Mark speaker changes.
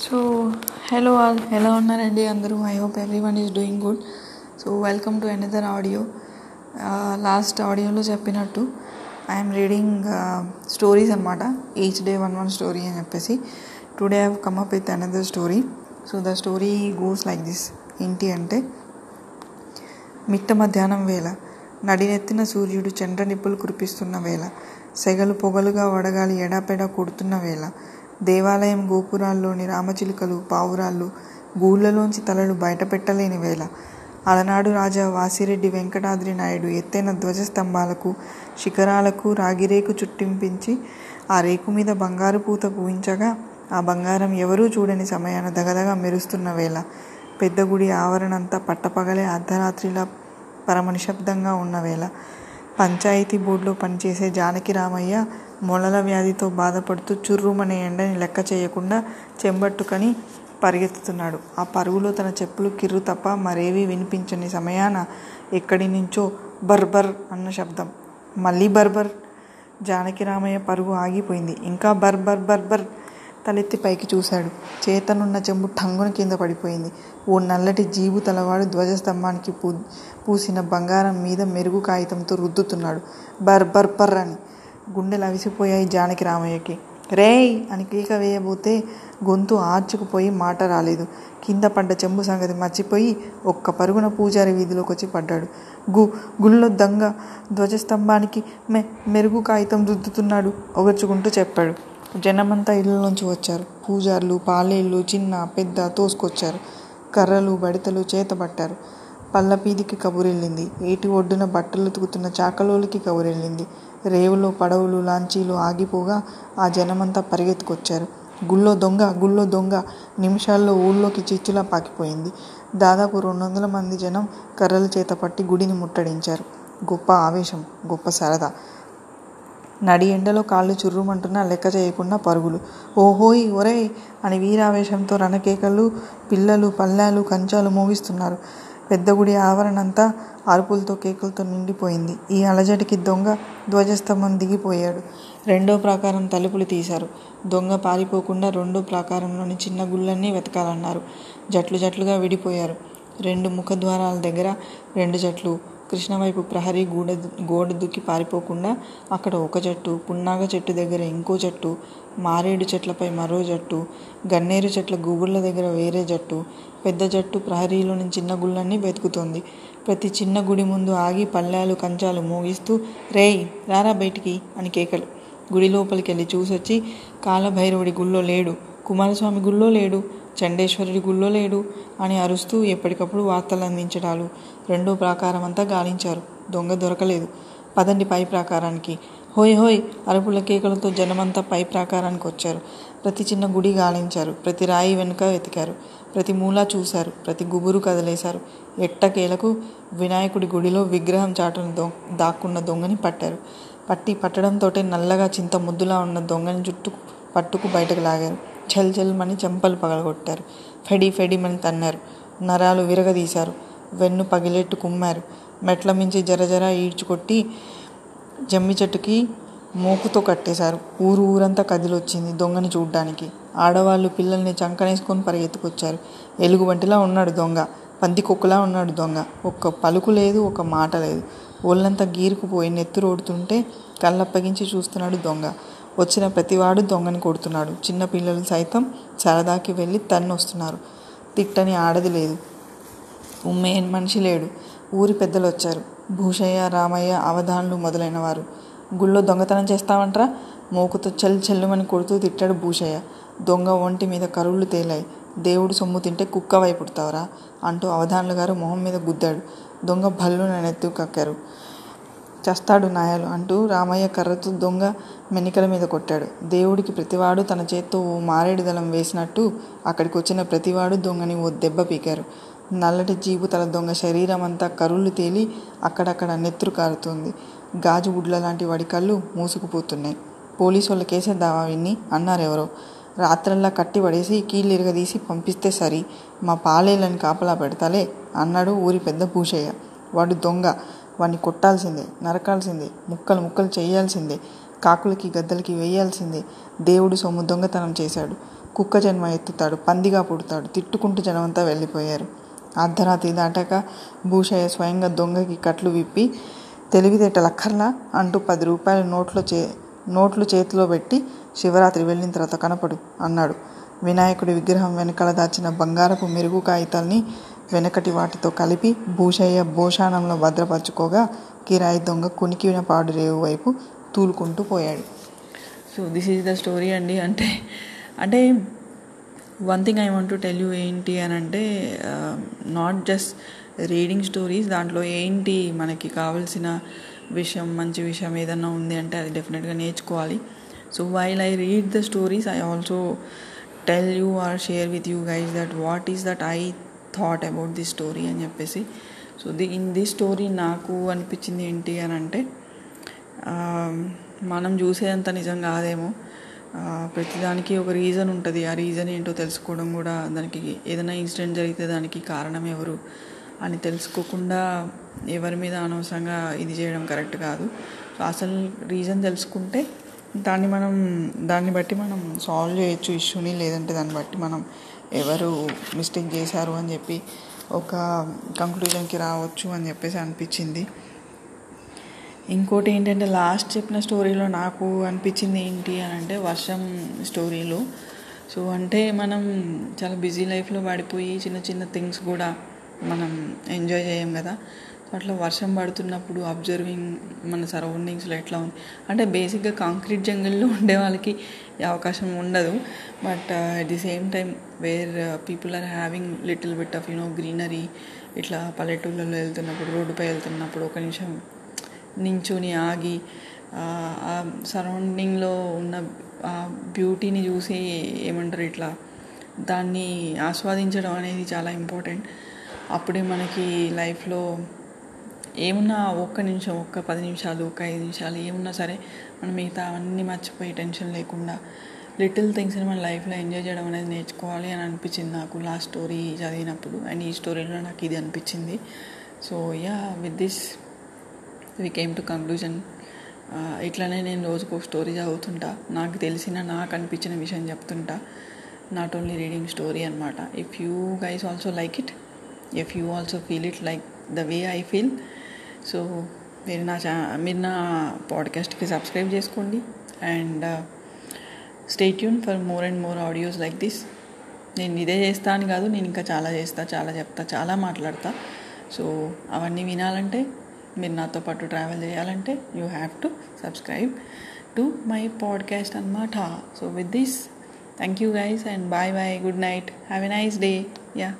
Speaker 1: So hello all ఎలా ఉన్నారండి అందరూ? I hope everyone is doing good so welcome to another audio last ఆడియోలో చెప్పినట్టు ఐఎమ్ రీడింగ్ స్టోరీస్ అనమాట each day one one story అని చెప్పేసి. Today have come up with another story so the story goes like this ఏంటి అంటే మిట్ట మధ్యాహ్నం వేళ నడినెత్తిన సూర్యుడు చండ్ర నిప్పులు కురిపిస్తున్న వేళ సెగలు పొగలుగా వడగాలి ఎడాపెడా కొడుతున్న వేళ దేవాలయం గోపురాల్లోని రామచిలుకలు పావురాళ్ళు గూళ్ళలోంచి తలలు బయటపెట్టలేని వేళ అలనాడు రాజా వాసిరెడ్డి వెంకటాద్రి నాయుడు ఎత్తైన ధ్వజస్తంభాలకు శిఖరాలకు రాగిరేకు చుట్టింపించి ఆ రేకు మీద బంగారు పూత పూయించగా ఆ బంగారం ఎవరూ చూడని సమయాన దగదగ మెరుస్తున్న వేళ పెద్ద గుడి ఆవరణంతా పట్టపగలే అర్ధరాత్రిలా పరమ నిశ్శబ్దంగా ఉన్న వేళ. పంచాయతీ బోర్డులో పనిచేసే జానకి రామయ్య మొలల వ్యాధితో బాధపడుతూ చుర్రుమనే ఎండని లెక్క చేయకుండా చెంబట్టుకని పరిగెత్తుతున్నాడు. ఆ పరుగులో తన చెప్పులు కిర్రు తప్ప మరేవీ వినిపించని సమయాన ఎక్కడి నుంచో బర్బర్ అన్న శబ్దం. మళ్ళీ బర్బర్ జానకి రామయ్య పరుగు ఆగిపోయింది. ఇంకా బర్బర్ బర్బర్ తలెత్తి పైకి చూశాడు. చేతనున్న చెంబు ఠంగున కింద పడిపోయింది. ఓ నల్లటి జీబు తలవాడు ధ్వజస్తంభానికి పూ పూసిన బంగారం మీద మెరుగు కాగితంతో రుద్దుతున్నాడు. బర్ బర్ బర్ అని. గుండెలు అవిసిపోయాయి జానకి రామయ్యకి. రేయ్! అని కీక వేయబోతే గొంతు ఆర్చుకుపోయి మాట రాలేదు. కింద పడ్డ చెంబు సంగతి మర్చిపోయి ఒక్క పరుగున పూజారి వీధిలోకి వచ్చి పడ్డాడు. గు గుళ్ళో దొంగ ధ్వజస్తంభానికి మె మెరుగు కాగితం రుద్దుతున్నాడు ఒగర్చుకుంటూ చెప్పాడు. జనమంతా ఇళ్ళలోంచి వచ్చారు. పూజార్లు పాలేళ్ళు చిన్న పెద్ద తోసుకొచ్చారు. కర్రలు బడితలు చేతబట్టారు. పల్లపీదికి కబురెళ్ళింది. ఏటి ఒడ్డున బట్టలు ఉతుకుతున్న చాకలోలికి కబురెళ్ళింది. రేవులో పడవలు లాంచీలు ఆగిపోగా ఆ జనమంతా పరిగెత్తుకొచ్చారు. గుళ్ళో దొంగ గుళ్ళో దొంగ నిమిషాల్లో ఊళ్ళోకి చిచ్చులా పాకిపోయింది. దాదాపు రెండు వందల మంది జనం కర్రల చేత పట్టి గుడిని ముట్టడించారు. గొప్ప ఆవేశం గొప్ప సరదా. నడి ఎండలో కాళ్ళు చుర్రుమంటున్నా లెక్క చేయకుండా పరుగులు. ఓహోయ్ ఒరేయ్ అని వీరావేశంతో రణకేకలు పిల్లలు పళ్ళాలు కంచాలు మోగిస్తున్నారు. పెద్ద గుడి ఆవరణంతా అరుపులతో కేకులతో నిండిపోయింది. ఈ అలజడికి దొంగ ధ్వజస్తంభం దిగిపోయాడు. రెండో ప్రాకారం తలుపులు తీశారు. దొంగ పారిపోకుండా రెండో ప్రాకారంలోని చిన్న గుళ్ళన్నీ వెతకాలన్నారు. జట్లు జట్లుగా విడిపోయారు. రెండు ముఖద్వారాల దగ్గర రెండు జట్లు కృష్ణ వైపు ప్రహరీ గూడ గోడ దుక్కి పారిపోకుండా అక్కడ ఒక జట్టు పున్నాగ చెట్టు దగ్గర ఇంకో జట్టు మారేడు చెట్లపై మరో జట్టు గన్నేరు చెట్ల గుబుళ్ళ దగ్గర వేరే జట్టు పెద్ద జట్టు ప్రహరీలోని చిన్న గుళ్ళన్నీ వెతుకుతోంది. ప్రతి చిన్న గుడి ముందు ఆగి పళ్ళాలు కంచాలు మోగిస్తూ రేయ్ రారా బయటికి అని కేకలు. గుడి లోపలికి వెళ్ళి చూసొచ్చి కాలభైరవుడి గుళ్ళో లేడు. కుమారస్వామి గుళ్ళో లేడు. చండేశ్వరుడి గుళ్ళో లేడు అని అరుస్తూ ఎప్పటికప్పుడు వార్తలు అందించడాలు. రెండో ప్రాకారం అంతా గాలించారు. దొంగ దొరకలేదు. పదండి పై ప్రాకారానికి. హోయ్ హోయ్! అరుపుల కేకలతో జనమంతా పై ప్రాకారానికి వచ్చారు. ప్రతి చిన్న గుడి గాలించారు. ప్రతి రాయి వెనుక వెతికారు. ప్రతి మూలా చూశారు. ప్రతి గుబురు కదిలేశారు. ఎట్టకేలకు వినాయకుడి గుడిలో విగ్రహం చాటును దొ దాక్కున్న దొంగని పట్టారు. పట్టి పట్టడంతోటే నల్లగా చింత ముద్దులా ఉన్న దొంగని జుట్టు పట్టుకు బయటకు లాగారు. చల్ చల్మని చెంపలు పగలగొట్టారు. ఫెడి ఫెడిమని తన్నారు. నరాలు విరగదీశారు. వెన్ను పగిలేట్టు కుమ్మారు. మెట్ల మించి జరజర ఈడ్చుకొట్టి జమ్మి చెట్టుకి మోకుతో కట్టేశారు. ఊరు ఊరంతా కదిలొచ్చింది దొంగని చూడ్డానికి. ఆడవాళ్ళు పిల్లల్ని చంకనేసుకొని పరిగెత్తుకొచ్చారు. ఎలుగుబంటిలా ఉన్నాడు దొంగ. పంది కుక్కలా ఉన్నాడు దొంగ. ఒక్క పలుకు లేదు ఒక మాట లేదు. ఒళ్ళంతా గీరుకుపోయి నెత్తురోడుతుంటే కళ్ళప్పగించి చూస్తున్నాడు దొంగ. వచ్చిన ప్రతివాడు దొంగని కొడుతున్నాడు. చిన్న పిల్లలు సైతం సరదాకి వెళ్ళి తన్ను వస్తున్నారు తిట్టని ఆడది లేదు. ఉమ్మేన్ మనిషి లేడు. ఊరి పెద్దలు వచ్చారు భూషయ్య రామయ్య అవధాన్లు మొదలైన వారు గుళ్ళో దొంగతనం చేస్తావంట్రా? మోకుతో చెల్ చెల్లుమని కొడుతూ తిట్టాడు భూషయ్య. దొంగ ఒంటి మీద కరుళ్ళు తేలాయి. దేవుడు సొమ్ము తింటే కుక్క వైపుడతావరా? అంటూ అవధాన్లు గారు మొహం మీద గుద్దాడు. దొంగ భల్లు నెత్తు కక్కారు. చస్తాడు నాయాలు అంటూ రామయ్య కర్రతో దొంగ మెనికల మీద కొట్టాడు. దేవుడికి ప్రతివాడు తన చేత్తో ఓ మారేడు దళం వేసినట్టు అక్కడికి వచ్చిన ప్రతివాడు దొంగని ఓ దెబ్బ పీకారు. నల్లటి జీబు తల దొంగ శరీరం అంతా కరుళ్ళు తేలి అక్కడక్కడ నెత్తురు కారుతుంది. గాజు గుడ్ల లాంటి వాడి కళ్ళు మూసుకుపోతున్నాయి. పోలీసు వాళ్ళ దావా విన్ని అన్నారెవరో. రాత్రల్లా కట్టి పడేసి కీళ్ళు ఇరగదీసి పంపిస్తే సరి. మా పాలేళ్ళని కాపలా పెడతాలే అన్నాడు ఊరి పెద్ద భూషయ్య. వాడు దొంగ. వాడిని కొట్టాల్సిందే నరకాల్సిందే ముక్కలు ముక్కలు చేయాల్సిందే కాకులకి గద్దలకి వేయాల్సిందే. దేవుడు సొమ్ము దొంగతనం చేశాడు. కుక్క జన్మ ఎత్తుతాడు పందిగా పుడతాడు తిట్టుకుంటూ జనమంతా వెళ్ళిపోయారు. అర్ధరాత్రి దాటాక భూషయ్య స్వయంగా దొంగకి కట్లు విప్పి తెలివితేటలక్కర్లా అంటూ పది రూపాయలు నోట్లో చే నోట్లు చేతిలో పెట్టి శివరాత్రి వెళ్ళిన తర్వాత కనపడు అన్నాడు. వినాయకుడి విగ్రహం వెనకాల దాచిన బంగారపు మెరుగు కాగితాల్ని వెనకటి వాటితో కలిపి భూషయ్య భోషాణంలో భద్రపరచుకోగా కిరాయి దొంగ కునికిన పాడురేవు వైపు తూలుకుంటూ పోయాడు. So this is the story అండి. అంటే అంటే one thing I want to tell you ఏంటి అని అంటే నాట్ జస్ట్ రీడింగ్ స్టోరీస్ దాంట్లో ఏంటి మనకి కావాల్సిన విషయం మంచి విషయం ఏదన్నా ఉంది అంటే అది డెఫినెట్గా నేర్చుకోవాలి. So while I read the stories I also tell you or share with you guys that what is that I thought about the story అని చెప్పేసి. So the in the story నాకు అనిపించింది ఏంటి అని అంటే మనం చూసేంత నిజం కాదేమో. ప్రతిదానికి ఒక రీజన్ ఉంటుంది. ఆ రీజన్ ఏంటో తెలుసుకోవడం కూడా దానికి ఏదైనా ఇన్సిడెంట్ జరిగితే దానికి కారణం ఎవరు అని తెలుసుకోకుండా ఎవరి మీద అనవసరంగా ఇది చేయడం కరెక్ట్ కాదు. సో అసలు రీజన్ తెలుసుకుంటే దాన్ని మనం దాన్ని బట్టి మనం సాల్వ్ చేయొచ్చు ఇష్యూని లేదంటే దాన్ని బట్టి మనం ఎవరు మిస్టేక్ చేశారు అని చెప్పి ఒక కంక్లూజన్కి రావచ్చు అని చెప్పేసి అనిపించింది. ఇంకోటి ఏంటంటే లాస్ట్ చెప్పిన స్టోరీలో నాకు అనిపించింది ఏంటి అని అంటే వర్షం స్టోరీలో. సో అంటే మనం చాలా బిజీ లైఫ్లో పడిపోయి చిన్న చిన్న థింగ్స్ కూడా మనం ఎంజాయ్ చేయం కదా. అట్లా వర్షం పడుతున్నప్పుడు అబ్జర్వింగ్ మన సరౌండింగ్స్లో ఎట్లా ఉంది? అంటే బేసిక్గా కాంక్రీట్ జంగిల్లో ఉండే వాళ్ళకి అవకాశం ఉండదు. But at the same time where people are having little bit of you know greenery ఇట్లా పల్లెటూళ్ళలో వెళ్తున్నప్పుడు రోడ్డుపై వెళ్తున్నప్పుడు ఒక నిమిషం నించుని ఆగి ఆ సరౌండింగ్లో ఉన్న ఆ బ్యూటీని చూసి ఏమంటారు ఇట్లా దాన్ని ఆస్వాదించడం అనేది చాలా ఇంపార్టెంట్ అప్పుడే మనకి లైఫ్లో ఏమున్నా ఒక్క నిమిషం ఒక్క పది నిమిషాలు ఒక ఐదు నిమిషాలు ఏమున్నా సరే మనం మిగతా అవన్నీ మర్చిపోయి టెన్షన్ లేకుండా లిటిల్ థింగ్స్ని మన లైఫ్లో ఎంజాయ్ చేయడం అనేది నేర్చుకోవాలి అని అనిపించింది నాకు లాస్ట్ స్టోరీ చదివినప్పుడు. అండ్ ఈ స్టోరీలో నాకు ఇది అనిపించింది. So yeah with this we came to conclusion ఇట్లానే నేను రోజుకు ఒక స్టోరీ చదువుతుంటా. నాకు తెలిసిన నాకు అనిపించిన విషయం చెప్తుంటా. నాట్ ఓన్లీ రీడింగ్ స్టోరీ అనమాట if you guys also like it if you also feel it like the way I feel so మీరు నా ఛా మీరు నా పాడ్కాస్ట్కి సబ్స్క్రైబ్ చేసుకోండి. And stay tune for more and more audios like this నేను ఇదే చేస్తా అని కాదు నేను ఇంకా చాలా చేస్తా చాలా చెప్తా చాలా మాట్లాడతా. సో అవన్నీ వినాలంటే మీరు నాతో పాటు ట్రావెల్ చేయాలంటే you have to subscribe to my podcast అనమాట so with this thank you guys and bye bye good night have a nice day yeah